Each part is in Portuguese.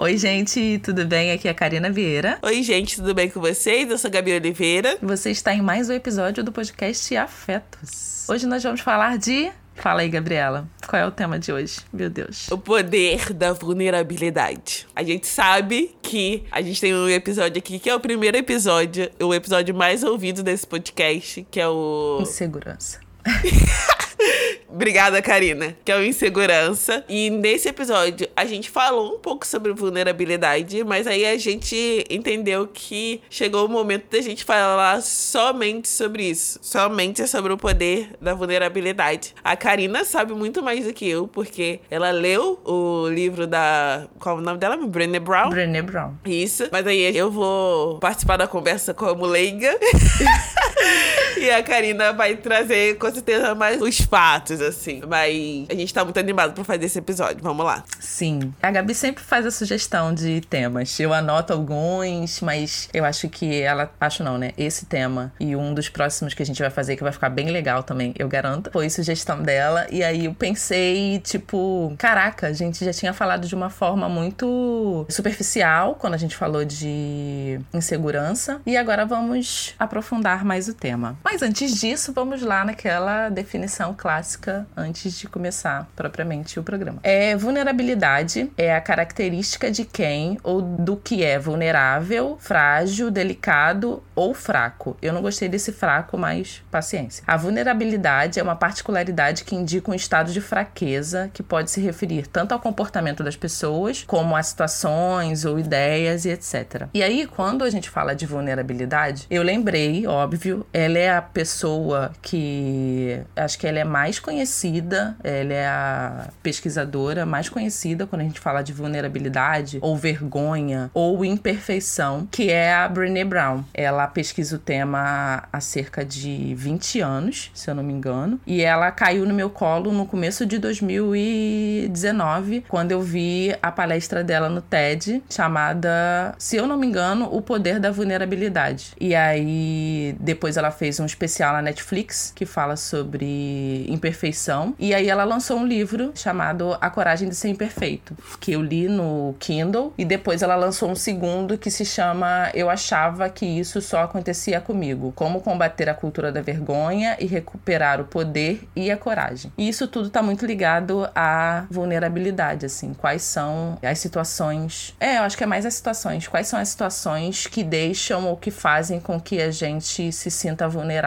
Oi, gente, tudo bem? Aqui é a Karina Vieira. Oi, gente, tudo bem com vocês? Eu sou a Gabi Oliveira. Você está em mais um episódio do podcast Afetos. Hoje nós vamos falar de Fala aí, Gabriela. Qual é o tema de hoje? Meu Deus. O poder da vulnerabilidade. A gente sabe que a gente tem um episódio aqui que é o primeiro episódio, o episódio mais ouvido desse podcast, que é o. Insegurança. Obrigada, Karina. Que é o Insegurança. E nesse episódio a gente falou um pouco sobre vulnerabilidade, mas aí a gente entendeu que chegou o momento da gente falar somente sobre isso. Somente sobre o poder da vulnerabilidade. A Karina sabe muito mais do que eu, porque ela leu o livro da. Qual é o nome dela? Brené Brown? Brené Brown. Isso. Mas aí eu vou participar da conversa como leiga. e a Karina vai trazer com certeza mais os fatos, assim. Mas a gente tá muito animado pra fazer esse episódio. Vamos lá. Sim. A Gabi sempre faz a sugestão de temas. Eu anoto alguns, mas eu acho que ela. Acho não, né? Esse tema e um dos próximos que a gente vai fazer, que vai ficar bem legal também, eu garanto, foi sugestão dela. E aí eu pensei, tipo, caraca, a gente já tinha falado de uma forma muito superficial quando a gente falou de insegurança. E agora vamos aprofundar mais o tema. Mas antes disso, vamos lá naquela definição clássica antes de começar propriamente o programa. É vulnerabilidade é a característica de quem ou do que é vulnerável, frágil, delicado ou fraco. Eu não gostei desse fraco, mas paciência. A vulnerabilidade é uma particularidade que indica um estado de fraqueza que pode se referir tanto ao comportamento das pessoas como a situações ou ideias e etc. E aí, quando a gente fala de vulnerabilidade, eu lembrei, óbvio, ela é a pessoa que acho que ela é mais conhecida, ela é a pesquisadora mais conhecida quando a gente fala de vulnerabilidade ou vergonha ou imperfeição, que é a Brené Brown. Ela pesquisa o tema há cerca de 20 anos, se eu não me engano, e ela caiu no meu colo no começo de 2019, quando eu vi a palestra dela no TED, chamada, se eu não me engano, O Poder da Vulnerabilidade. E aí depois ela fez um especial na Netflix que fala sobre imperfeição. E aí ela lançou um livro chamado A Coragem de Ser Imperfeito, que eu li no Kindle. E depois ela lançou um segundo que se chama Eu Achava que Isso Só Acontecia Comigo: Como Combater a Cultura da Vergonha e Recuperar o Poder e a Coragem. E isso tudo tá muito ligado à vulnerabilidade, assim. Quais são as situações. É, eu acho que é mais as situações. Quais são as situações que deixam ou que fazem com que a gente se sinta vulnerável?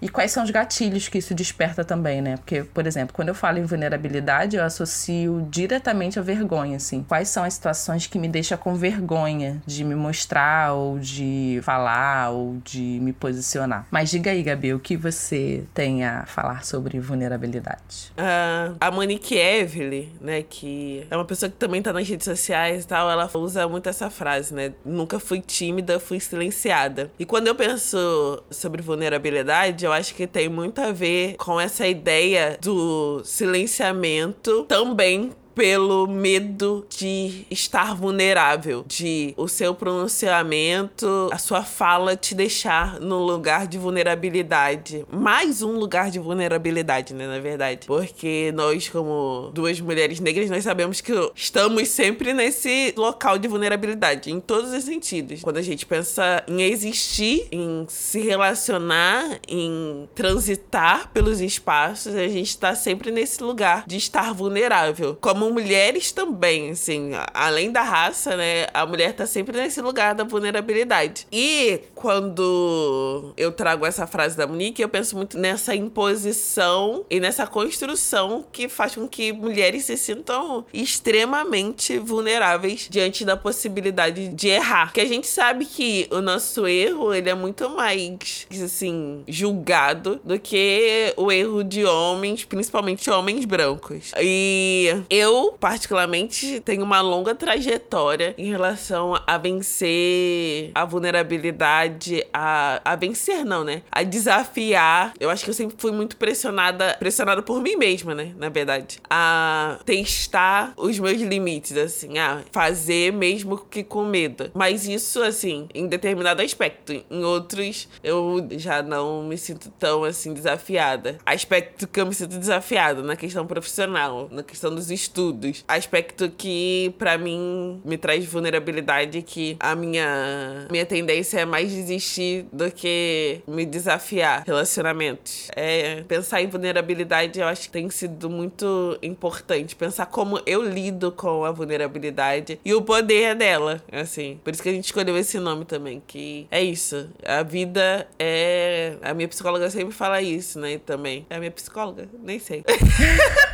E quais são os gatilhos que isso desperta também, né? Porque, por exemplo, quando eu falo em vulnerabilidade, eu associo diretamente a vergonha, assim. Quais são as situações que me deixam com vergonha de me mostrar ou de falar ou de me posicionar? Mas diga aí, Gabi, o que você tem a falar sobre vulnerabilidade? Uh, a Monique Evelyn, né, que é uma pessoa que também tá nas redes sociais e tal, ela usa muito essa frase, né? Nunca fui tímida, fui silenciada. E quando eu penso sobre vulnerabilidade, eu acho que tem muito a ver com essa ideia do silenciamento também pelo medo de estar vulnerável, de o seu pronunciamento, a sua fala te deixar no lugar de vulnerabilidade. Mais um lugar de vulnerabilidade, né, na verdade. Porque nós, como duas mulheres negras, nós sabemos que estamos sempre nesse local de vulnerabilidade, em todos os sentidos. Quando a gente pensa em existir, em se relacionar, em transitar pelos espaços, a gente está sempre nesse lugar de estar vulnerável. Como como mulheres também, assim, além da raça, né? A mulher tá sempre nesse lugar da vulnerabilidade. E quando eu trago essa frase da Monique, eu penso muito nessa imposição e nessa construção que faz com que mulheres se sintam extremamente vulneráveis diante da possibilidade de errar. Que a gente sabe que o nosso erro, ele é muito mais, assim, julgado do que o erro de homens, principalmente homens brancos. E eu eu, particularmente, tenho uma longa trajetória em relação a vencer a vulnerabilidade, a, a vencer, não, né? A desafiar. Eu acho que eu sempre fui muito pressionada, pressionada por mim mesma, né? Na verdade. A testar os meus limites, assim, a fazer mesmo que com medo. Mas isso, assim, em determinado aspecto. Em outros, eu já não me sinto tão, assim, desafiada. Aspecto que eu me sinto desafiada na questão profissional, na questão dos estudos estudos. Aspecto que para mim me traz vulnerabilidade que a minha minha tendência é mais desistir do que me desafiar relacionamentos. É pensar em vulnerabilidade, eu acho que tem sido muito importante pensar como eu lido com a vulnerabilidade e o poder dela, assim. Por isso que a gente escolheu esse nome também, que é isso. A vida é a minha psicóloga sempre fala isso, né, também. É a minha psicóloga, nem sei.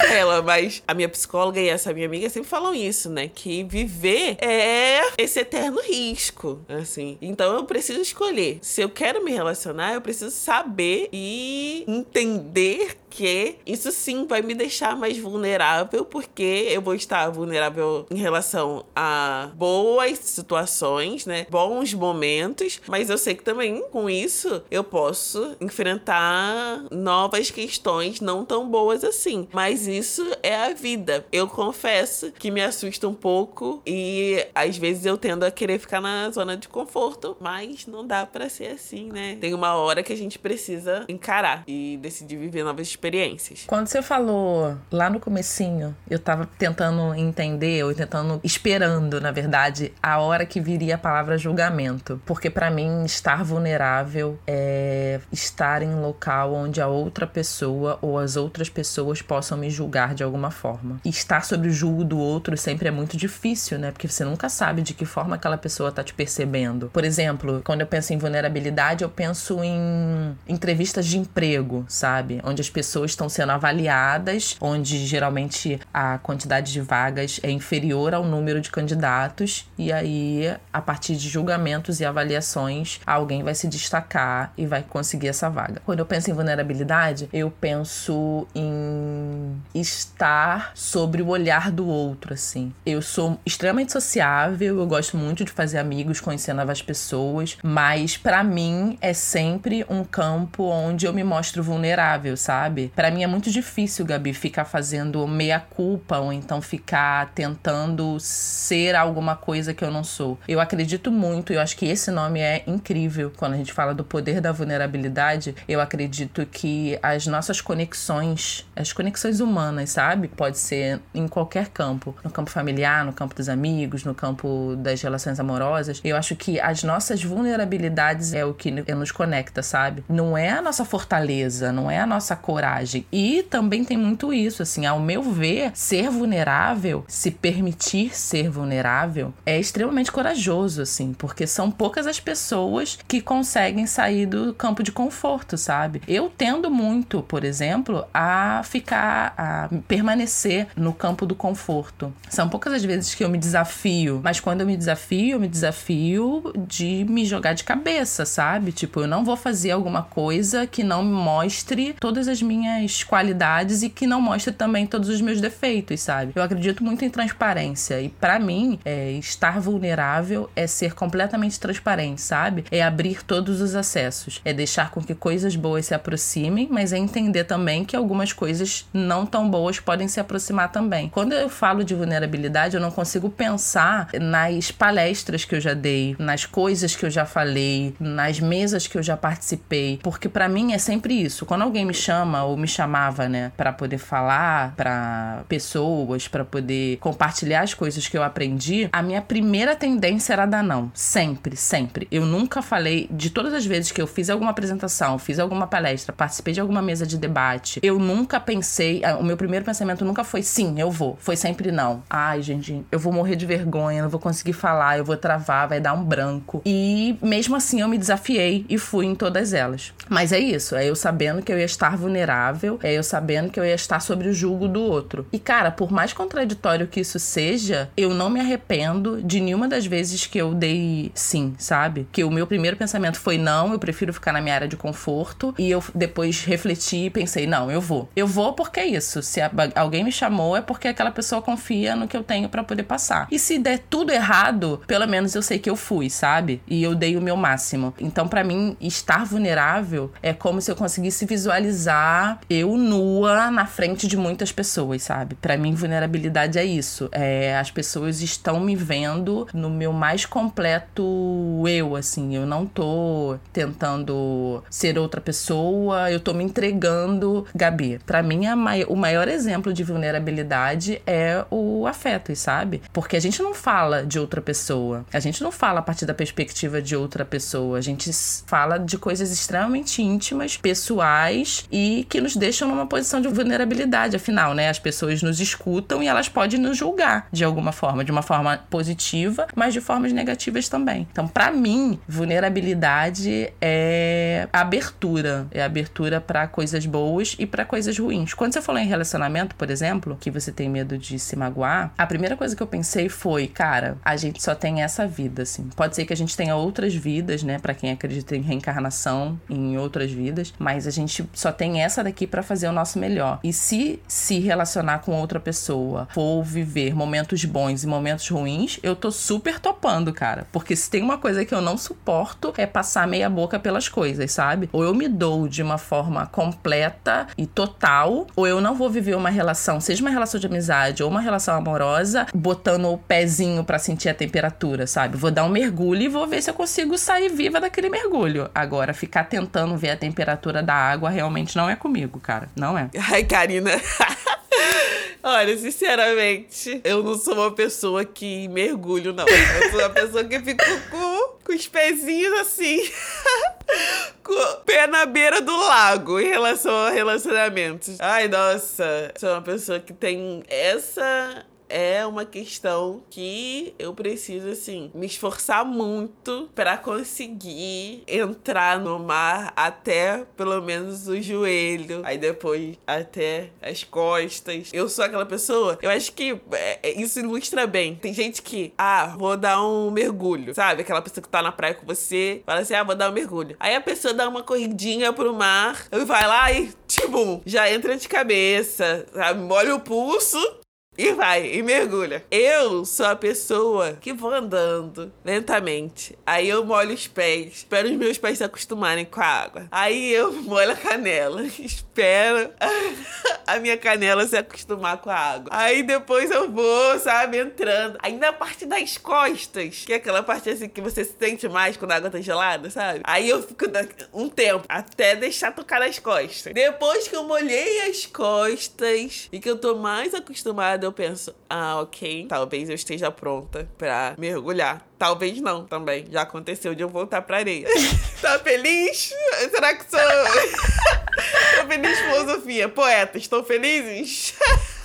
ela, mas a minha psicóloga e essa minha amiga sempre falam isso, né? Que viver é esse eterno risco, assim. Então eu preciso escolher. Se eu quero me relacionar, eu preciso saber e entender que isso sim vai me deixar mais vulnerável, porque eu vou estar vulnerável em relação a boas situações, né? Bons momentos, mas eu sei que também com isso eu posso enfrentar novas questões não tão boas assim. Mas isso é a vida. Eu confesso que me assusta um pouco e às vezes eu tendo a querer ficar na zona de conforto, mas não dá para ser assim, né? Tem uma hora que a gente precisa encarar e decidir viver novas experiências experiências. Quando você falou lá no comecinho, eu tava tentando entender, ou tentando, esperando, na verdade, a hora que viria a palavra julgamento. Porque para mim, estar vulnerável é estar em um local onde a outra pessoa ou as outras pessoas possam me julgar de alguma forma. E estar sob o julgo do outro sempre é muito difícil, né? Porque você nunca sabe de que forma aquela pessoa tá te percebendo. Por exemplo, quando eu penso em vulnerabilidade, eu penso em entrevistas de emprego, sabe? Onde as pessoas pessoas estão sendo avaliadas, onde geralmente a quantidade de vagas é inferior ao número de candidatos, e aí, a partir de julgamentos e avaliações, alguém vai se destacar e vai conseguir essa vaga. Quando eu penso em vulnerabilidade, eu penso em estar sobre o olhar do outro, assim. Eu sou extremamente sociável, eu gosto muito de fazer amigos, conhecer novas pessoas, mas para mim é sempre um campo onde eu me mostro vulnerável, sabe? Para mim é muito difícil, Gabi, ficar fazendo meia culpa ou então ficar tentando ser alguma coisa que eu não sou. Eu acredito muito, eu acho que esse nome é incrível quando a gente fala do poder da vulnerabilidade. Eu acredito que as nossas conexões, as conexões humanas, sabe? Pode ser em qualquer campo, no campo familiar, no campo dos amigos, no campo das relações amorosas. Eu acho que as nossas vulnerabilidades é o que nos conecta, sabe? Não é a nossa fortaleza, não é a nossa coragem E também tem muito isso, assim, ao meu ver, ser vulnerável, se permitir ser vulnerável, é extremamente corajoso, assim, porque são poucas as pessoas que conseguem sair do campo de conforto, sabe? Eu tendo muito, por exemplo, a ficar, a permanecer no campo do conforto. São poucas as vezes que eu me desafio, mas quando eu me desafio, eu me desafio de me jogar de cabeça, sabe? Tipo, eu não vou fazer alguma coisa que não me mostre todas as minhas minhas qualidades e que não mostra também todos os meus defeitos, sabe? Eu acredito muito em transparência e para mim, é, estar vulnerável é ser completamente transparente, sabe? É abrir todos os acessos, é deixar com que coisas boas se aproximem, mas é entender também que algumas coisas não tão boas podem se aproximar também. Quando eu falo de vulnerabilidade, eu não consigo pensar nas palestras que eu já dei, nas coisas que eu já falei, nas mesas que eu já participei, porque para mim é sempre isso. Quando alguém me chama ou me chamava, né, para poder falar para pessoas, para poder compartilhar as coisas que eu aprendi, a minha primeira tendência era dar não. Sempre, sempre. Eu nunca falei, de todas as vezes que eu fiz alguma apresentação, fiz alguma palestra, participei de alguma mesa de debate, eu nunca pensei, o meu primeiro pensamento nunca foi sim, eu vou. Foi sempre não. Ai, gente, eu vou morrer de vergonha, não vou conseguir falar, eu vou travar, vai dar um branco. E mesmo assim eu me desafiei e fui em todas elas. Mas é isso, é eu sabendo que eu ia estar vulnerável vulnerável, é eu sabendo que eu ia estar sobre o julgo do outro. E cara, por mais contraditório que isso seja, eu não me arrependo de nenhuma das vezes que eu dei sim, sabe? Que o meu primeiro pensamento foi não, eu prefiro ficar na minha área de conforto. E eu depois refleti e pensei, não, eu vou. Eu vou porque é isso. Se alguém me chamou, é porque aquela pessoa confia no que eu tenho para poder passar. E se der tudo errado, pelo menos eu sei que eu fui, sabe? E eu dei o meu máximo. Então, para mim, estar vulnerável é como se eu conseguisse visualizar eu nua na frente de muitas pessoas, sabe? Para mim, vulnerabilidade é isso. É, as pessoas estão me vendo no meu mais completo eu, assim. Eu não tô tentando ser outra pessoa, eu tô me entregando. Gabi, para mim, mai o maior exemplo de vulnerabilidade é o afeto, sabe? Porque a gente não fala de outra pessoa. A gente não fala a partir da perspectiva de outra pessoa. A gente fala de coisas extremamente íntimas, pessoais e que nos deixam numa posição de vulnerabilidade. Afinal, né? As pessoas nos escutam e elas podem nos julgar de alguma forma, de uma forma positiva, mas de formas negativas também. Então, para mim, vulnerabilidade é abertura, é abertura para coisas boas e para coisas ruins. Quando você falou em relacionamento, por exemplo, que você tem medo de se magoar, a primeira coisa que eu pensei foi, cara, a gente só tem essa vida, assim. Pode ser que a gente tenha outras vidas, né, para quem acredita em reencarnação, em outras vidas, mas a gente só tem essa daqui para fazer o nosso melhor. E se se relacionar com outra pessoa for viver momentos bons e momentos ruins, eu tô super topando, cara. Porque se tem uma coisa que eu não suporto é passar meia boca pelas coisas, sabe? Ou eu me dou de uma forma completa e total, ou eu não vou viver uma relação, seja uma relação de amizade ou uma relação amorosa, botando o pezinho para sentir a temperatura, sabe? Vou dar um mergulho e vou ver se eu consigo sair viva daquele mergulho. Agora, ficar tentando ver a temperatura da água realmente não é comigo, cara. Não é. Ai, Karina. Olha, sinceramente, eu não sou uma pessoa que mergulho, não. Eu sou uma pessoa que fica com, com os pezinhos assim. com o pé na beira do lago em relação a relacionamentos. Ai, nossa. Sou uma pessoa que tem essa é uma questão que eu preciso, assim, me esforçar muito para conseguir entrar no mar até pelo menos o joelho, aí depois até as costas. Eu sou aquela pessoa, eu acho que é, é, isso ilustra bem. Tem gente que, ah, vou dar um mergulho, sabe? Aquela pessoa que tá na praia com você, fala assim, ah, vou dar um mergulho. Aí a pessoa dá uma corridinha pro mar, vai lá e, tipo, já entra de cabeça, sabe? Molha o pulso e vai, e mergulha. Eu sou a pessoa que vou andando lentamente. Aí eu molho os pés, espero os meus pés se acostumarem com a água. Aí eu molho a canela, espero a minha canela se acostumar com a água. Aí depois eu vou, sabe, entrando. Aí na parte das costas, que é aquela parte assim que você sente mais quando a água tá gelada, sabe? Aí eu fico um tempo até deixar tocar nas costas. Depois que eu molhei as costas e que eu tô mais acostumada eu penso, ah, ok, talvez eu esteja pronta pra mergulhar. Talvez não também. Já aconteceu de eu voltar pra areia. tá feliz? Será que sou. Tô feliz, filosofia. Poeta, estão felizes?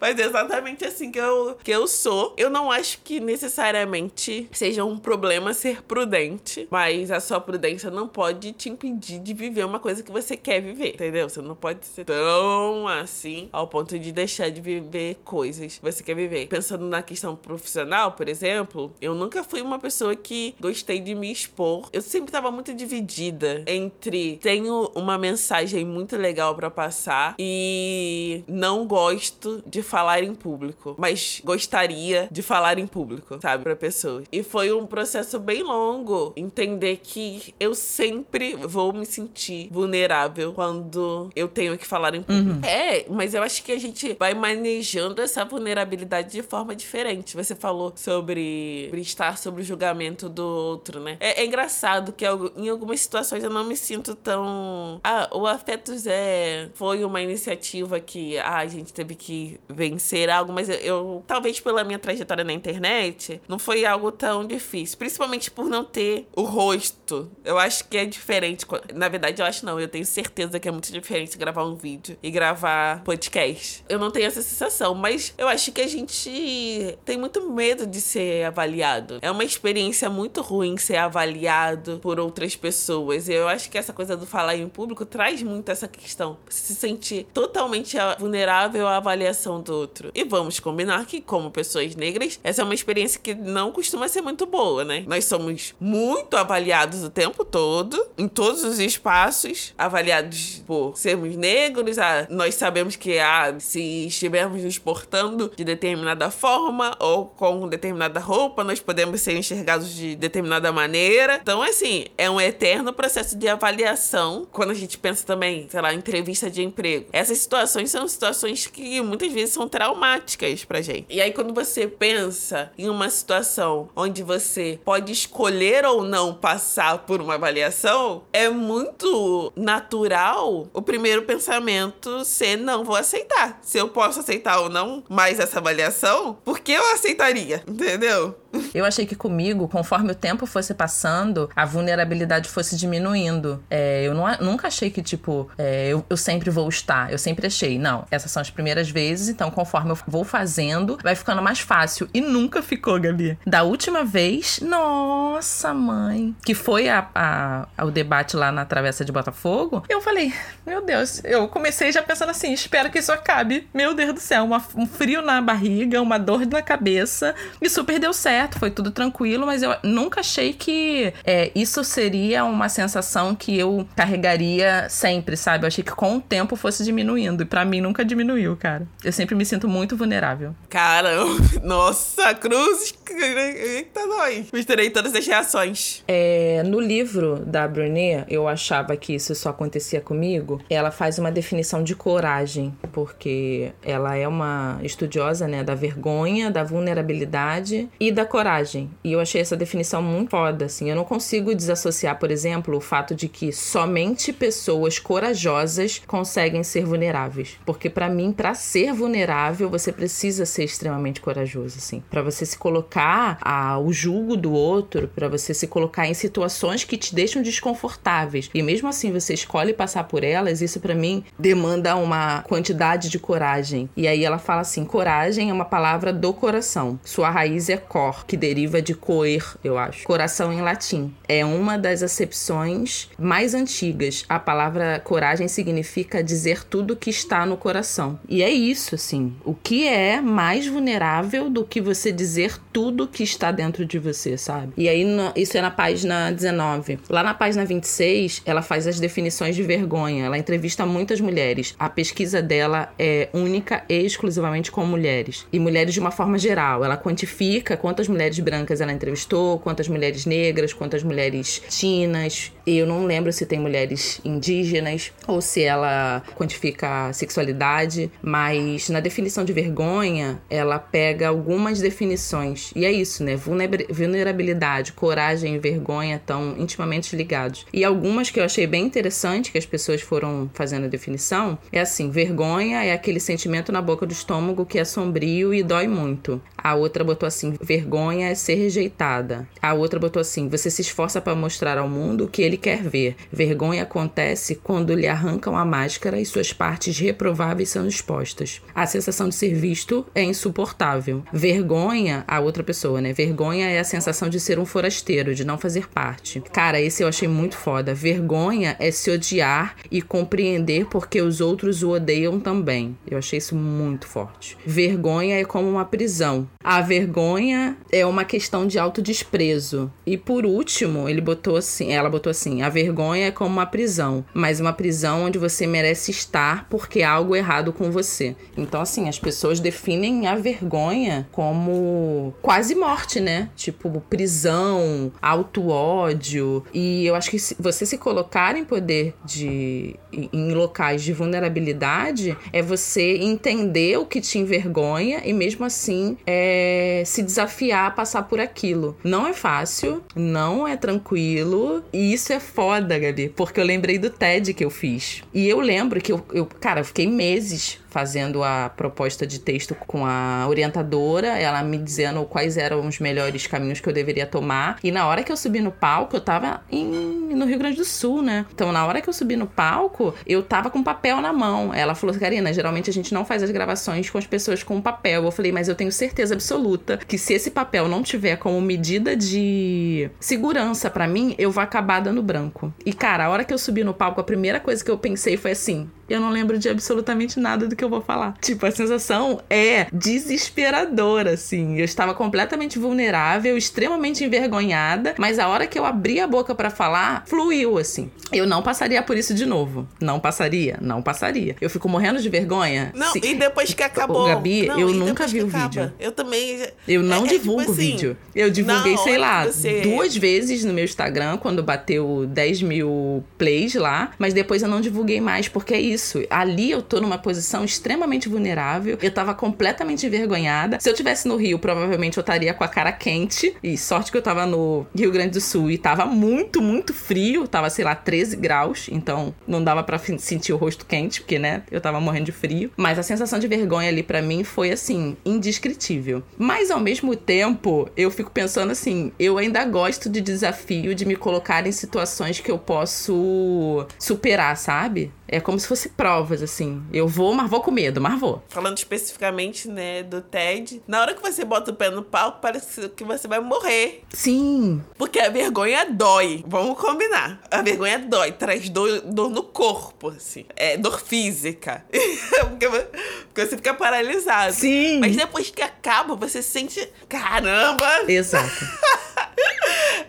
Mas é exatamente assim que eu, que eu sou. Eu não acho que necessariamente seja um problema ser prudente, mas a sua prudência não pode te impedir de viver uma coisa que você quer viver, entendeu? Você não pode ser tão assim ao ponto de deixar de viver coisas que você quer viver. Pensando na questão profissional, por exemplo, eu nunca fui uma pessoa que gostei de me expor. Eu sempre estava muito dividida entre tenho uma mensagem muito legal para passar e não gosto de falar em público, mas gostaria de falar em público, sabe, para pessoas. E foi um processo bem longo entender que eu sempre vou me sentir vulnerável quando eu tenho que falar em público. Uhum. É, mas eu acho que a gente vai manejando essa vulnerabilidade de forma diferente. Você falou sobre, sobre estar sobre o julgamento do outro, né? É, é engraçado que em algumas situações eu não me sinto tão. Ah, o Afetos é foi uma iniciativa que ah, a gente teve que vencer algo, mas eu, eu, talvez pela minha trajetória na internet, não foi algo tão difícil. Principalmente por não ter o rosto. Eu acho que é diferente. Na verdade, eu acho não. Eu tenho certeza que é muito diferente gravar um vídeo e gravar podcast. Eu não tenho essa sensação, mas eu acho que a gente tem muito medo de ser avaliado. É uma experiência muito ruim ser avaliado por outras pessoas. E eu acho que essa coisa do falar em público traz muito essa questão. Você se sente totalmente vulnerável à avaliação do outro. E vamos combinar que, como pessoas negras, essa é uma experiência que não costuma ser muito boa, né? Nós somos muito avaliados o tempo todo, em todos os espaços, avaliados por sermos negros. Ah, nós sabemos que ah, se estivermos nos portando de determinada forma ou com determinada roupa, nós podemos ser enxergados de determinada maneira. Então, assim, é um eterno processo de avaliação quando a gente pensa também, sei lá, entrevista de emprego. Essas situações são situações que muitas vezes são traumáticas pra gente. E aí, quando você pensa em uma situação onde você pode escolher ou não passar por uma avaliação, é muito natural o primeiro pensamento ser: não vou aceitar. Se eu posso aceitar ou não mais essa avaliação, por que eu aceitaria? Entendeu? Eu achei que comigo, conforme o tempo fosse passando, a vulnerabilidade fosse diminuindo. É, eu não, nunca achei que, tipo, é, eu, eu, sempre vou estar. Eu sempre achei, não, essas são as primeiras vezes, então conforme eu vou fazendo, vai ficando mais fácil. E nunca ficou, Gabi. Da última vez, nossa, mãe, que foi a, a, o debate lá na Travessa de Botafogo, eu falei, meu Deus, eu comecei já pensando assim, espero que isso acabe. Meu Deus do céu, uma, um frio na barriga, uma dor na cabeça, e super deu certo foi tudo tranquilo, mas eu nunca achei que é, isso seria uma sensação que eu carregaria sempre, sabe? Eu achei que com o tempo fosse diminuindo. E para mim nunca diminuiu, cara. Eu sempre me sinto muito vulnerável. Cara, nossa, cruz! Eita, nós! Misturei todas as reações. É, no livro da Brené, eu achava que isso só acontecia comigo. Ela faz uma definição de coragem, porque ela é uma estudiosa, né, da vergonha, da vulnerabilidade e da coragem. E eu achei essa definição muito foda, assim. Eu não consigo desassociar, por exemplo, o fato de que somente pessoas corajosas conseguem ser vulneráveis. Porque para mim, para ser vulnerável, você precisa ser extremamente corajoso, assim. Para você se colocar ao julgo do outro, para você se colocar em situações que te deixam desconfortáveis. E mesmo assim você escolhe passar por elas, isso para mim demanda uma quantidade de coragem. E aí ela fala assim: coragem é uma palavra do coração. Sua raiz é cor, que deriva de coer, eu acho. Coração em latim. É uma das acepções mais antigas. A palavra coragem significa dizer tudo que está no coração. E é isso, assim. O que é mais vulnerável do que você dizer tudo que está dentro de você, sabe? E aí, isso é na página 19. Lá na página 26, ela faz as definições de vergonha. Ela entrevista muitas mulheres. A pesquisa dela é única e exclusivamente com mulheres. E mulheres de uma forma geral. Ela quantifica quantas mulheres brancas ela entrevistou, quantas mulheres negras, quantas mulheres chinas. E eu não lembro se tem mulheres indígenas ou se ela quantifica sexualidade, mas na definição de vergonha, ela pega algumas definições. E é isso, né? Vulnerabilidade, coragem e vergonha estão intimamente ligados. E algumas que eu achei bem interessante que as pessoas foram fazendo a definição é assim: vergonha é aquele sentimento na boca do estômago que é sombrio e dói muito. A outra botou assim: vergonha é ser rejeitada. A outra botou assim: você se esforça para mostrar ao mundo o que ele quer ver. Vergonha acontece quando lhe arrancam a máscara e suas partes reprováveis são expostas. A sensação de ser visto é insuportável. Vergonha, a outra pessoa, né? Vergonha é a sensação de ser um forasteiro, de não fazer parte. Cara, esse eu achei muito foda. Vergonha é se odiar e compreender porque os outros o odeiam também. Eu achei isso muito forte. Vergonha é como uma prisão. A vergonha é uma questão de autodesprezo. E por último, ele botou assim, ela botou assim: a vergonha é como uma prisão, mas uma prisão onde você merece estar porque há algo errado com você. Então, assim, as pessoas definem a vergonha como quase morte, né? Tipo, prisão, auto-ódio. E eu acho que se você se colocar em poder de. em locais de vulnerabilidade, é você entender o que te envergonha e mesmo assim é, se desafiar a passar por aquilo. Não é fácil, não é tranquilo, e isso é foda, Gabi, porque eu lembrei do TED que eu fiz. E eu lembro que eu, eu cara, eu fiquei meses fazendo a proposta de texto com a orientadora, ela me dizendo quais eram os melhores caminhos que eu deveria tomar. E na hora que eu subi no palco, eu tava em, no Rio Grande do Sul, né? Então, na hora que eu subi no palco, eu tava com papel na mão. Ela falou: Karina, geralmente a gente não faz as gravações com as pessoas com papel. Eu falei, mas eu tenho certeza absoluta que se esse papel não tiver como medida de segurança para mim, eu vou acabar dando branco. E, cara, a hora que eu subi no palco, a primeira coisa que eu pensei foi assim: eu não lembro de absolutamente nada do que eu vou falar. Tipo, a sensação é desesperadora, assim. Eu estava completamente vulnerável, extremamente envergonhada, mas a hora que eu abri a boca para falar, fluiu, assim. Eu não passaria por isso de novo. Não passaria, não passaria. Eu fico morrendo de vergonha. Não, e depois que acabou. Gabi, não, eu nunca vi o vídeo. Eu também. Eu não é, divulgo é tipo o assim, vídeo. Eu divulguei, sei lá, você... duas vezes no meu Instagram, quando bateu 10 mil plays lá, mas depois eu não divulguei mais, porque é isso. Ali eu tô numa posição extremamente vulnerável. Eu tava completamente envergonhada. Se eu tivesse no Rio, provavelmente eu estaria com a cara quente. E sorte que eu tava no Rio Grande do Sul e tava muito, muito frio. Tava, sei lá, 13 graus. Então não dava para sentir o rosto quente, porque, né, eu tava morrendo de frio. Mas a sensação de vergonha ali para mim foi, assim, indescritível. Mas ao mesmo tempo, eu fico pensando assim, eu ainda gosto de desafio de me colocar em situações que eu posso superar, sabe? É como se fosse provas, assim. Eu vou, mas vou com medo, mas vou. Falando especificamente, né, do TED, na hora que você bota o pé no palco, parece que você vai morrer. Sim. Porque a vergonha dói. Vamos combinar. A vergonha dói, traz dor, dor no corpo, assim. É dor física. porque, porque você fica paralisado. Sim. Mas depois que acaba, você sente. Caramba! Exato.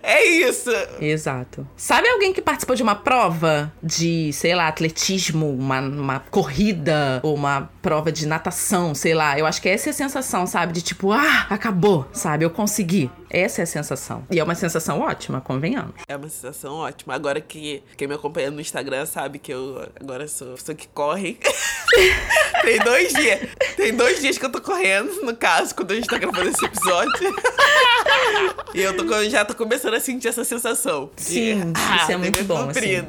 é isso. Exato. Sabe alguém que participou de uma prova de, sei lá, atletismo, uma, uma corrida ou uma prova de natação, sei lá? Eu acho que essa é a sensação, sabe? De tipo, ah, acabou, sabe? Eu consegui. Essa é a sensação. E é uma sensação ótima, convenhamos. É uma sensação ótima. Agora que quem me acompanha no Instagram sabe que eu agora sou pessoa que corre. Tem dois dias. Tem dois dias que eu tô correndo, no caso, quando a gente tá gravando esse episódio. e eu tô, já tô começando a sentir essa sensação. Sim, ah, isso é muito bom. Assim.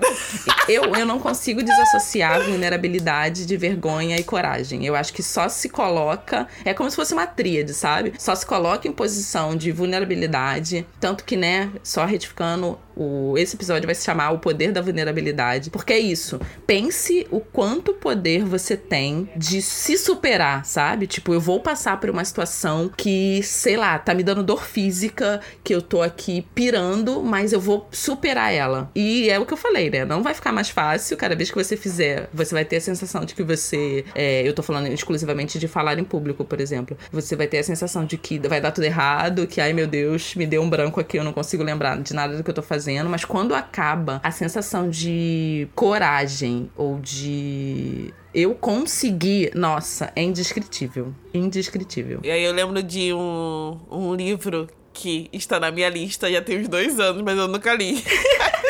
Eu, eu não consigo desassociar vulnerabilidade de vergonha e coragem. Eu acho que só se coloca. É como se fosse uma tríade, sabe? Só se coloca em posição de vulnerabilidade. Tanto que, né, só retificando o, esse episódio vai se chamar O Poder da Vulnerabilidade, porque é isso. Pense o quanto poder você tem de se superar, sabe? Tipo, eu vou passar por uma situação que, sei lá, tá me dando dor física, que eu tô aqui pirando, mas eu vou superar ela. E é o que eu falei, né? Não vai ficar mais fácil. Cada vez que você fizer, você vai ter a sensação de que você. É, eu tô falando exclusivamente de falar em público, por exemplo. Você vai ter a sensação de que vai dar tudo errado, que, ai meu Deus, me deu um branco aqui, eu não consigo lembrar de nada do que eu tô fazendo fazendo, mas quando acaba, a sensação de coragem ou de eu consegui, nossa, é indescritível. Indescritível. E aí eu lembro de um, um livro que está na minha lista já tem uns dois anos, mas eu nunca li.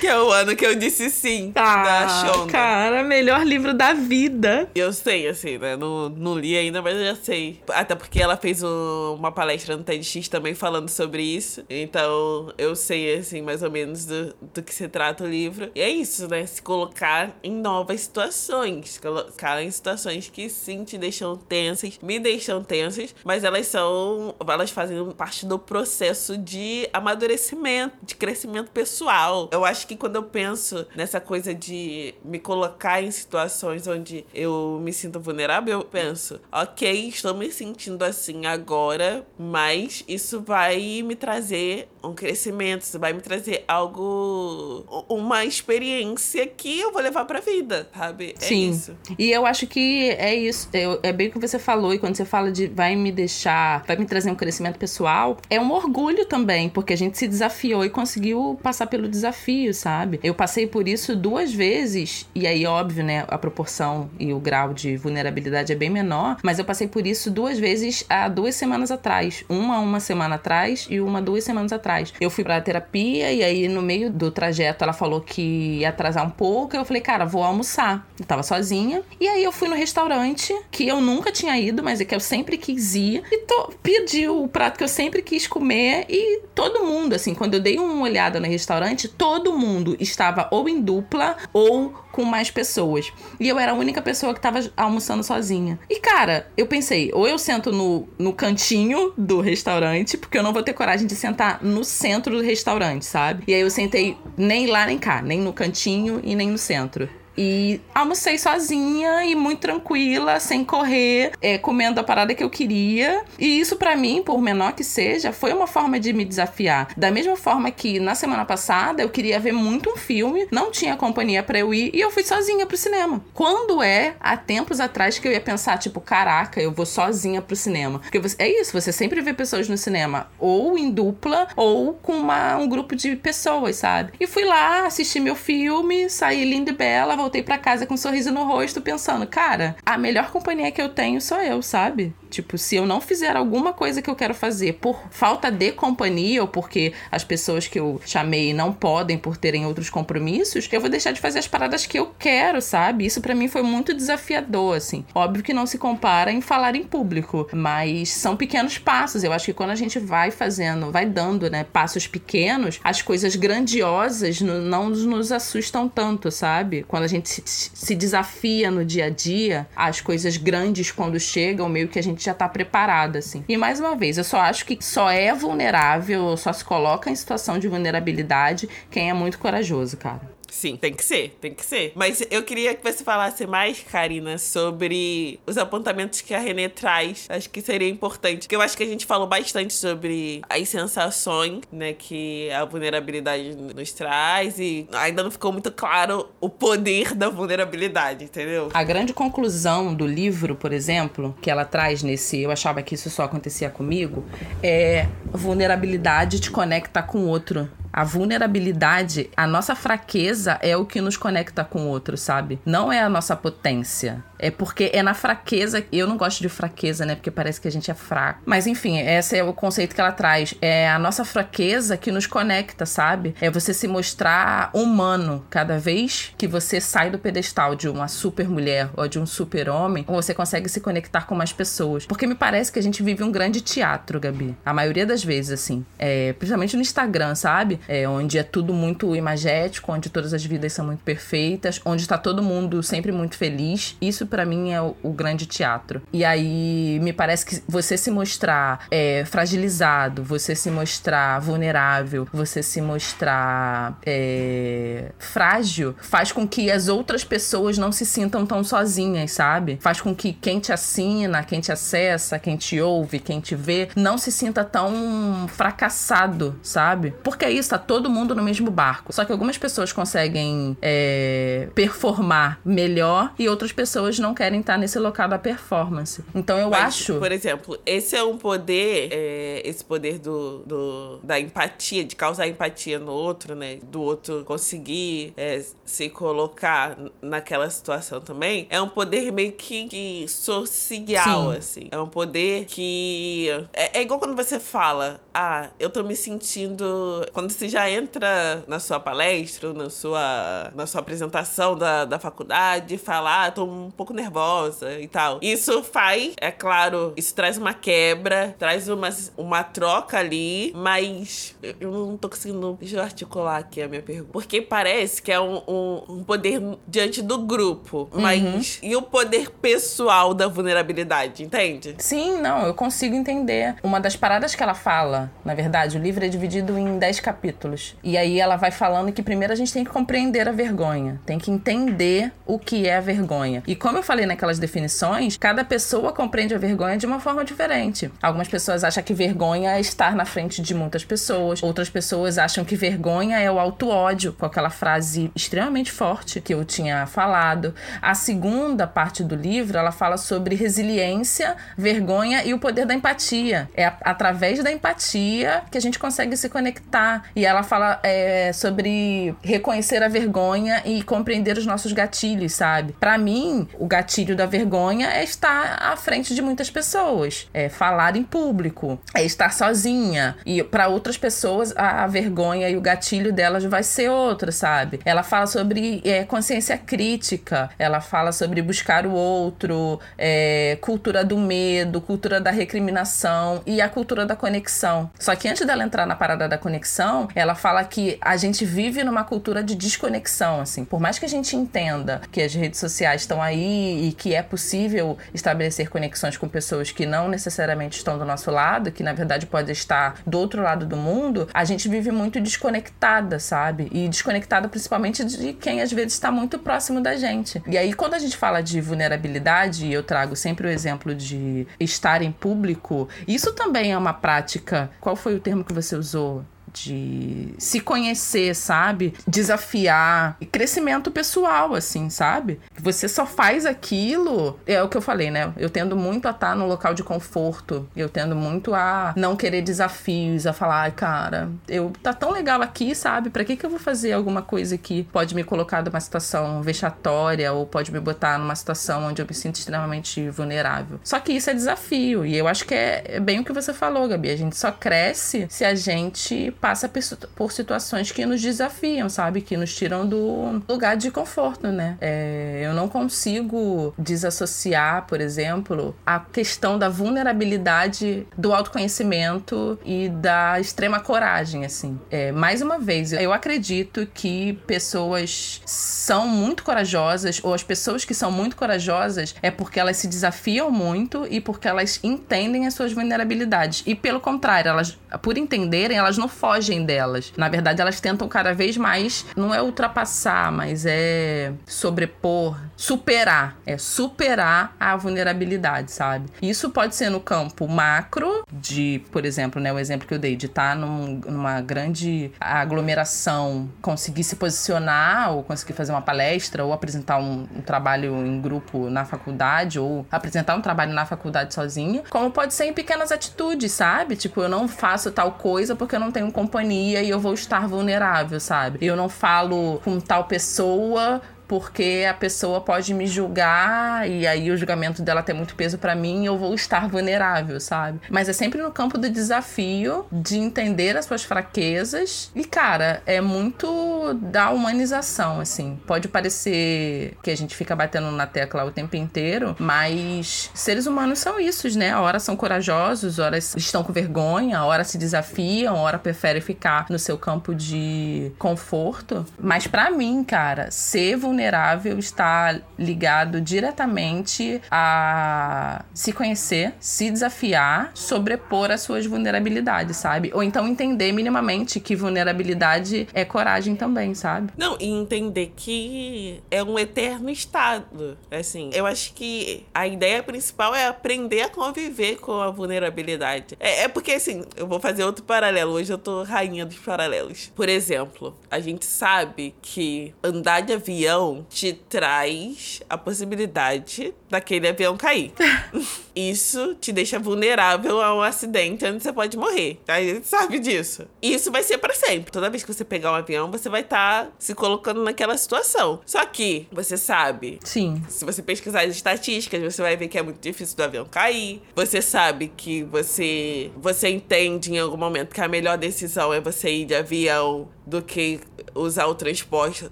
que é o ano que eu disse sim, ah, da Shonda. Cara, melhor livro da vida. Eu sei, assim, né? Não, não li ainda, mas eu já sei. Até porque ela fez um, uma palestra no TEDx também falando sobre isso. Então, eu sei, assim, mais ou menos do, do que se trata o livro. E é isso, né? Se colocar em novas situações. Colocar em situações que sim te deixam tensas, me deixam tensas, mas elas são. Elas fazem parte do processo de amadurecimento, de crescimento pessoal. Eu acho que quando eu penso nessa coisa de me colocar em situações onde eu me sinto vulnerável, eu penso, ok, estou me sentindo assim agora, mas isso vai me trazer um crescimento, isso vai me trazer algo, uma experiência que eu vou levar pra vida, sabe? É Sim. Isso. E eu acho que é isso, é bem o que você falou, e quando você fala de vai me deixar, vai me trazer um crescimento pessoal, é um orgulho também, porque a gente se desafiou e conseguiu passar pelo desafio, sabe? Eu passei por isso duas vezes, e aí, óbvio, né, a proporção e o grau de vulnerabilidade é bem menor, mas eu passei por isso duas vezes há duas semanas atrás. Uma uma semana atrás e uma duas semanas atrás. Eu fui pra terapia e aí no meio do trajeto ela falou que ia atrasar um pouco. Eu falei, cara, vou almoçar. Eu tava sozinha. E aí eu fui no restaurante que eu nunca tinha ido, mas é que eu sempre quis ir. E tô, pedi o prato que eu sempre quis comer e todo mundo, assim, quando eu dei uma olhada no restaurante, todo mundo estava ou em dupla ou com mais pessoas. E eu era a única pessoa que estava almoçando sozinha. E cara, eu pensei, ou eu sento no, no cantinho do restaurante, porque eu não vou ter coragem de sentar no centro do restaurante, sabe? E aí eu sentei nem lá nem cá, nem no cantinho e nem no centro. E almocei sozinha e muito tranquila, sem correr, é, comendo a parada que eu queria. E isso para mim, por menor que seja, foi uma forma de me desafiar. Da mesma forma que na semana passada eu queria ver muito um filme, não tinha companhia para eu ir e eu fui sozinha pro cinema. Quando é há tempos atrás que eu ia pensar, tipo, caraca, eu vou sozinha pro cinema. Porque você, é isso, você sempre vê pessoas no cinema ou em dupla ou com uma, um grupo de pessoas, sabe? E fui lá, assisti meu filme, saí linda e bela, voltei para casa com um sorriso no rosto, pensando, cara, a melhor companhia que eu tenho sou eu, sabe? Tipo, se eu não fizer alguma coisa que eu quero fazer por falta de companhia ou porque as pessoas que eu chamei não podem por terem outros compromissos, eu vou deixar de fazer as paradas que eu quero, sabe? Isso para mim foi muito desafiador, assim. Óbvio que não se compara em falar em público, mas são pequenos passos. Eu acho que quando a gente vai fazendo, vai dando, né, passos pequenos, as coisas grandiosas não nos assustam tanto, sabe? Quando a gente se, desafia no dia a dia, as coisas grandes quando chegam, meio que a gente já tá preparada, assim. E mais uma vez, eu só acho que só é vulnerável, só se coloca em situação de vulnerabilidade quem é muito corajoso, cara. Sim, tem que ser, tem que ser. Mas eu queria que você falasse mais, Karina, sobre os apontamentos que a Renê traz. Acho que seria importante. Porque eu acho que a gente falou bastante sobre as sensações, né, que a vulnerabilidade nos traz. E ainda não ficou muito claro o poder da vulnerabilidade, entendeu? A grande conclusão do livro, por exemplo, que ela traz nesse Eu achava que isso só acontecia comigo, é vulnerabilidade te conecta com o outro. A vulnerabilidade, a nossa fraqueza é o que nos conecta com o outro, sabe? Não é a nossa potência. É porque é na fraqueza. Eu não gosto de fraqueza, né? Porque parece que a gente é fraco. Mas enfim, esse é o conceito que ela traz. É a nossa fraqueza que nos conecta, sabe? É você se mostrar humano. Cada vez que você sai do pedestal de uma super mulher ou de um super homem, você consegue se conectar com mais pessoas. Porque me parece que a gente vive um grande teatro, Gabi. A maioria das vezes, assim. É, principalmente no Instagram, sabe? É, onde é tudo muito imagético, onde todas as vidas são muito perfeitas, onde tá todo mundo sempre muito feliz. Isso para mim é o, o, grande teatro. E aí me parece que você se mostrar é, fragilizado, você se mostrar vulnerável, você se mostrar é, frágil, faz com que as outras pessoas não se sintam tão sozinhas, sabe? Faz com que quem te assina, quem te acessa, quem te ouve, quem te vê, não se sinta tão fracassado, sabe? Porque é isso, tá todo mundo no mesmo barco. Só que algumas pessoas conseguem é, performar melhor e outras pessoas não querem estar nesse local da performance. Então eu Mas, acho. Por exemplo, esse é um poder, é, esse poder do, do, da empatia, de causar empatia no outro, né? Do outro conseguir é, se colocar naquela situação também. É um poder meio que, que social, Sim. assim. É um poder que. É, é igual quando você fala, ah, eu tô me sentindo. Quando você já entra na sua palestra, na sua, na sua apresentação da, da faculdade, fala, ah, tô um pouco nervosa e tal. Isso faz, é claro, isso traz uma quebra, traz uma, uma troca ali, mas eu não tô conseguindo. Articular aqui a minha pergunta. Porque parece que é um, um, um poder diante do grupo, uhum. mas. E o poder pessoal da vulnerabilidade, entende? Sim, não, eu consigo entender. Uma das paradas que ela fala, na verdade, o livro é dividido em 10 capítulos. E aí ela vai falando que primeiro a gente tem que compreender a vergonha, tem que entender o que é a vergonha. E como eu falei naquelas definições, cada pessoa compreende a vergonha de uma forma diferente. Algumas pessoas acham que vergonha é estar na frente de muitas pessoas, outras pessoas acham que vergonha é o auto-ódio, com aquela frase extremamente forte que eu tinha falado. A segunda parte do livro, ela fala sobre resiliência, vergonha e o poder da empatia. É através da empatia que a gente consegue se conectar. E ela fala é, sobre reconhecer a vergonha e compreender os nossos gatilhos, sabe? Para mim, o gatilho da vergonha é estar à frente de muitas pessoas, é falar em público, é estar sozinha. E para outras pessoas, a vergonha e o gatilho delas vai ser outra, sabe? Ela fala sobre é, consciência crítica, ela fala sobre buscar o outro, é, cultura do medo, cultura da recriminação e a cultura da conexão. Só que antes dela entrar na parada da conexão, ela fala que a gente vive numa cultura de desconexão, assim. Por mais que a gente entenda que as redes sociais estão aí e que é possível estabelecer conexões com pessoas que não necessariamente estão do nosso lado, que na verdade pode estar do outro lado do mundo, a gente vive muito desconectada, sabe? E desconectada principalmente de quem às vezes está muito próximo da gente. E aí, quando a gente fala de vulnerabilidade, eu trago sempre o exemplo de estar em público, isso também é uma prática. Qual foi o termo que você usou? De se conhecer, sabe? Desafiar. Crescimento pessoal, assim, sabe? Você só faz aquilo. É o que eu falei, né? Eu tendo muito a estar tá no local de conforto. Eu tendo muito a não querer desafios, a falar, ai, cara, eu tá tão legal aqui, sabe? Pra que, que eu vou fazer alguma coisa que pode me colocar numa situação vexatória ou pode me botar numa situação onde eu me sinto extremamente vulnerável? Só que isso é desafio. E eu acho que é, é bem o que você falou, Gabi. A gente só cresce se a gente passa por situações que nos desafiam, sabe? Que nos tiram do lugar de conforto, né? É, eu não consigo desassociar, por exemplo, a questão da vulnerabilidade do autoconhecimento e da extrema coragem, assim. É, mais uma vez, eu acredito que pessoas são muito corajosas, ou as pessoas que são muito corajosas é porque elas se desafiam muito e porque elas entendem as suas vulnerabilidades. E pelo contrário, elas, por entenderem, elas não fogem delas. Na verdade, elas tentam cada vez mais, não é ultrapassar, mas é sobrepor, superar. É superar a vulnerabilidade, sabe? Isso pode ser no campo macro, de, por exemplo, né, o exemplo que eu dei, de estar tá num, numa grande aglomeração, conseguir se posicionar, ou conseguir fazer uma palestra, ou apresentar um, um trabalho em grupo na faculdade, ou apresentar um trabalho na faculdade sozinha, como pode ser em pequenas atitudes, sabe? Tipo, eu não faço tal coisa porque eu não tenho companhia e eu vou estar vulnerável, sabe? Eu não falo com tal pessoa porque a pessoa pode me julgar e aí o julgamento dela tem muito peso para mim eu vou estar vulnerável, sabe? Mas é sempre no campo do desafio de entender as suas fraquezas e cara, é muito da humanização, assim. Pode parecer que a gente fica batendo na tecla o tempo inteiro, mas seres humanos são isso, né? A hora são corajosos, horas estão com vergonha, a hora se desafiam, hora preferem ficar no seu campo de conforto. Mas para mim, cara, ser vulnerável vulnerável está ligado diretamente a se conhecer, se desafiar, sobrepor as suas vulnerabilidades, sabe? Ou então entender minimamente que vulnerabilidade é coragem também, sabe? Não, e entender que é um eterno estado. Assim, eu acho que a ideia principal é aprender a conviver com a vulnerabilidade. É, é porque, assim, eu vou fazer outro paralelo. Hoje eu tô rainha dos paralelos. Por exemplo, a gente sabe que andar de avião avião te traz a possibilidade daquele avião cair. Isso te deixa vulnerável a um acidente onde você pode morrer. A gente sabe disso. E isso vai ser para sempre. Toda vez que você pegar um avião, você vai estar tá se colocando naquela situação. Só que você sabe. Sim. Se você pesquisar as estatísticas, você vai ver que é muito difícil do avião cair. Você sabe que você você entende em algum momento que a melhor decisão é você ir de avião do que usar o transporte,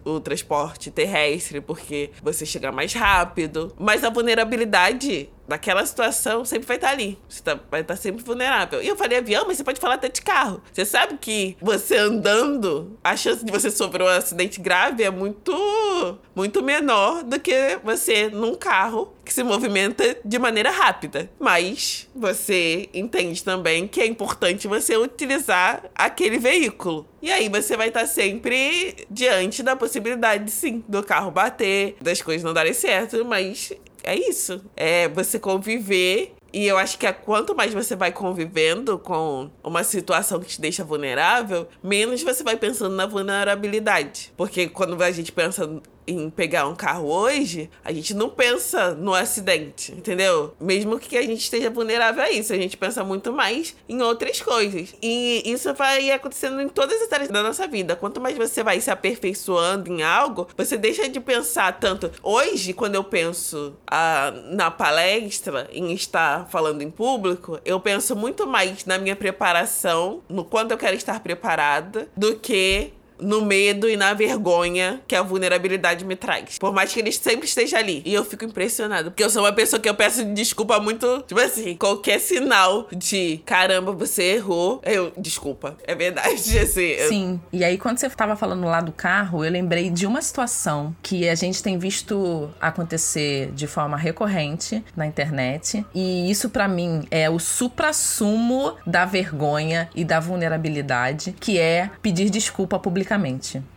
o transporte terrestre, porque você chega mais rápido. Mas a vulnerabilidade naquela situação sempre vai estar ali. Você tá, vai estar sempre vulnerável. E eu falei avião, mas você pode falar até de carro. Você sabe que você andando, a chance de você sofrer um acidente grave é muito, muito menor do que você num carro que se movimenta de maneira rápida. Mas você entende também que é importante você utilizar aquele veículo. E aí você vai estar sempre diante da possibilidade, sim, do carro bater, das coisas não darem certo, mas é isso. É você conviver e eu acho que quanto mais você vai convivendo com uma situação que te deixa vulnerável, menos você vai pensando na vulnerabilidade. Porque quando a gente pensa em pegar um carro hoje, a gente não pensa no acidente, entendeu? Mesmo que a gente esteja vulnerável a isso, a gente pensa muito mais em outras coisas. E isso vai acontecendo em todas as áreas da nossa vida. Quanto mais você vai se aperfeiçoando em algo, você deixa de pensar tanto. Hoje, quando eu penso ah, na palestra, em estar falando em público, eu penso muito mais na minha preparação, no quanto eu quero estar preparada, do que no medo e na vergonha que a vulnerabilidade me traz. Por mais que ele sempre esteja ali. E eu fico impressionado. Porque eu sou uma pessoa que eu peço desculpa muito. Tipo assim, qualquer sinal de caramba, você errou. Eu, desculpa. É verdade, assim. Sim. E aí, quando você tava falando lá do carro, eu lembrei de uma situação que a gente tem visto acontecer de forma recorrente na internet. E isso, para mim, é o supra-sumo da vergonha e da vulnerabilidade, que é pedir desculpa publicamente.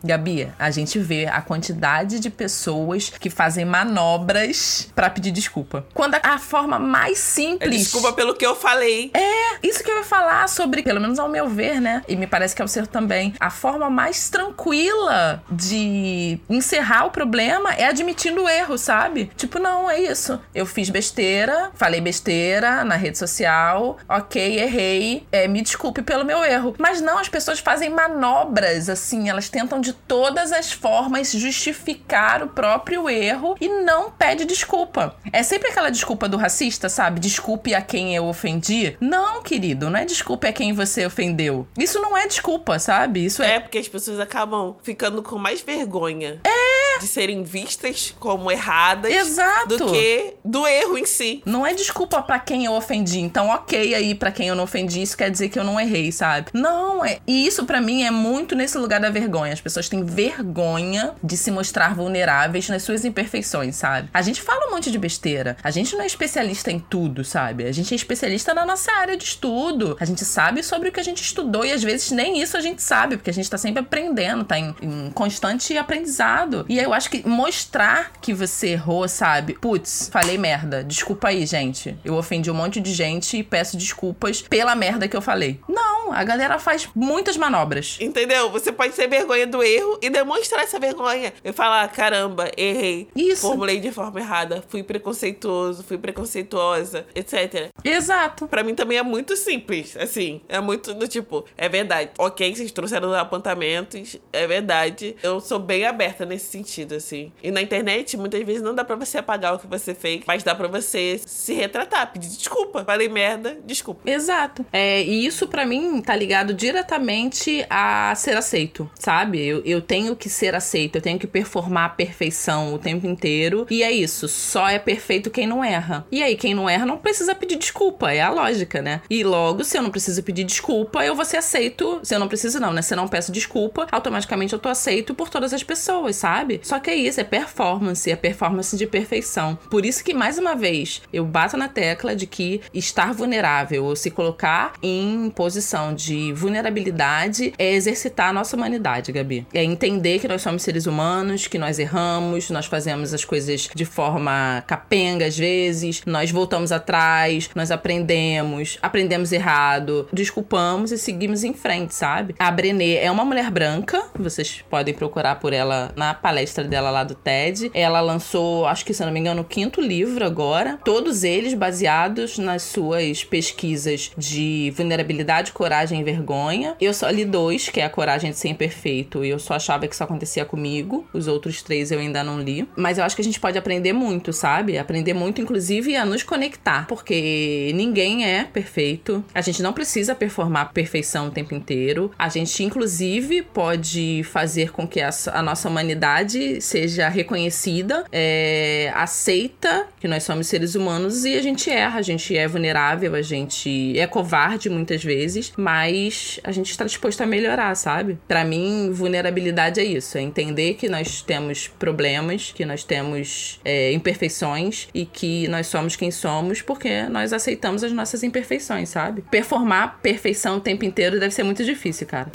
Gabi, a gente vê a quantidade de pessoas que fazem manobras para pedir desculpa. Quando a forma mais simples. É desculpa pelo que eu falei. É, isso que eu ia falar sobre, pelo menos ao meu ver, né? E me parece que é o seu também. A forma mais tranquila de encerrar o problema é admitindo o erro, sabe? Tipo, não, é isso. Eu fiz besteira, falei besteira na rede social, ok, errei, é, me desculpe pelo meu erro. Mas não, as pessoas fazem manobras, assim, elas tentam de todas as formas justificar o próprio erro e não pede desculpa. É sempre aquela desculpa do racista, sabe? Desculpe a quem eu ofendi. Não, querido, não é desculpe a quem você ofendeu. Isso não é desculpa, sabe? Isso é. É porque as pessoas acabam ficando com mais vergonha. É! De serem vistas como erradas. Exato. Do que do erro em si. Não é desculpa para quem eu ofendi. Então, ok aí para quem eu não ofendi, isso quer dizer que eu não errei, sabe? Não, é. E isso para mim é muito nesse lugar da vergonha. As pessoas têm vergonha de se mostrar vulneráveis nas suas imperfeições, sabe? A gente fala um monte de besteira. A gente não é especialista em tudo, sabe? A gente é especialista na nossa área de estudo. A gente sabe sobre o que a gente estudou e às vezes nem isso a gente sabe, porque a gente tá sempre aprendendo, tá em, em constante aprendizado. E eu acho que mostrar que você errou, sabe? Putz, falei merda. Desculpa aí, gente. Eu ofendi um monte de gente e peço desculpas pela merda que eu falei. Não, a galera faz muitas manobras. Entendeu? Você pode ter vergonha do erro e demonstrar essa vergonha. E falar, caramba, errei. Isso. Formulei de forma errada. Fui preconceituoso, fui preconceituosa, etc. Exato. Pra mim também é muito simples, assim. É muito do tipo, é verdade. Ok, vocês trouxeram apontamentos, é verdade. Eu sou bem aberta nesse sentido, assim. E na internet, muitas vezes não dá pra você apagar o que você fez, mas dá pra você se retratar, pedir desculpa. Falei merda, desculpa. Exato. É, e isso para mim tá ligado diretamente a ser aceito, sabe? Eu, eu tenho que ser aceito, eu tenho que performar a perfeição o tempo inteiro. E é isso, só é perfeito quem não erra. E aí, quem não erra não precisa pedir desculpa, é a lógica, né? E logo, se eu não preciso pedir desculpa, eu vou ser aceito. Se eu não preciso, não, né? Se eu não peço desculpa, automaticamente eu tô aceito por todas as pessoas, sabe? Só que é isso, é performance, é performance de perfeição. Por isso que, mais uma vez, eu bato na tecla de que estar vulnerável ou se colocar em posição de vulnerabilidade é exercitar a nossa humanidade, Gabi. É entender que nós somos seres humanos, que nós erramos, nós fazemos as coisas de forma capenga às vezes, nós voltamos atrás, nós aprendemos, aprendemos errado, desculpamos e seguimos em frente, sabe? A Brené é uma mulher branca, vocês podem procurar por ela na palestra dela lá do TED. Ela lançou, acho que se não me engano, o quinto livro agora, todos eles baseados nas suas pesquisas de vulnerabilidade, coragem e vergonha. Eu só li dois, que é a coragem de ser imperfeito, e eu só achava que isso acontecia comigo. Os outros três eu ainda não li. Mas eu acho que a gente pode aprender muito, sabe? Aprender muito, inclusive, a nos conectar, porque ninguém é perfeito. A gente não precisa performar perfeição o tempo inteiro. A gente, inclusive, pode fazer com que a, a nossa humanidade seja reconhecida, é, aceita que nós somos seres humanos e a gente erra, a gente é vulnerável, a gente é covarde muitas vezes, mas a gente está disposto a melhorar, sabe? Para mim, vulnerabilidade é isso, é entender que nós temos problemas, que nós temos é, imperfeições e que nós somos quem somos porque nós aceitamos as nossas imperfeições, sabe? Performar perfeição o tempo inteiro deve ser muito difícil, cara.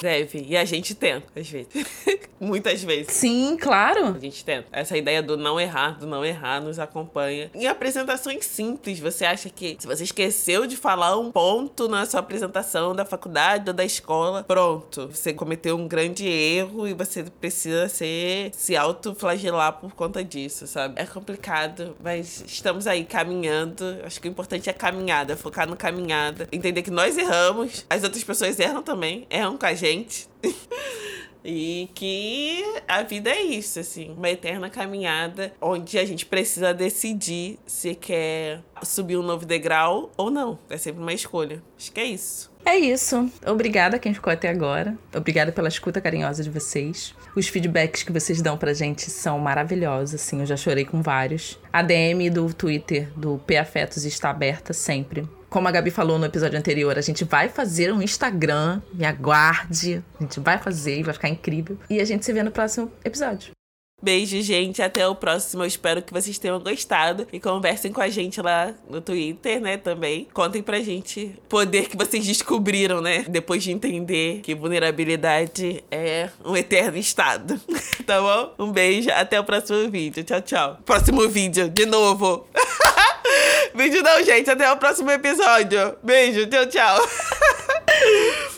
Deve. E a gente tenta, às vezes. Muitas vezes. Sim, claro. A gente tenta. Essa ideia do não errar, do não errar, nos acompanha. Em apresentações simples, você acha que se você esqueceu de falar um ponto na sua apresentação da faculdade ou da escola, pronto. Você cometeu um grande erro e você precisa ser, se autoflagelar por conta disso, sabe? É complicado, mas estamos aí caminhando. Acho que o importante é caminhada, focar no caminhada. Entender que nós erramos, as outras pessoas erram também, erram com a gente. E que a vida é isso, assim, uma eterna caminhada onde a gente precisa decidir se quer subir um novo degrau ou não. É sempre uma escolha. Acho que é isso. É isso. Obrigada quem ficou até agora. Obrigada pela escuta carinhosa de vocês. Os feedbacks que vocês dão pra gente são maravilhosos, assim, eu já chorei com vários. A DM do Twitter do P Afetos está aberta sempre. Como a Gabi falou no episódio anterior, a gente vai fazer um Instagram, me aguarde. A gente vai fazer e vai ficar incrível. E a gente se vê no próximo episódio. Beijo, gente. Até o próximo. Eu espero que vocês tenham gostado. E conversem com a gente lá no Twitter, né? Também. Contem pra gente o poder que vocês descobriram, né? Depois de entender que vulnerabilidade é um eterno estado. tá bom? Um beijo. Até o próximo vídeo. Tchau, tchau. Próximo vídeo, de novo. Vídeo não, gente. Até o próximo episódio. Beijo, tchau, tchau.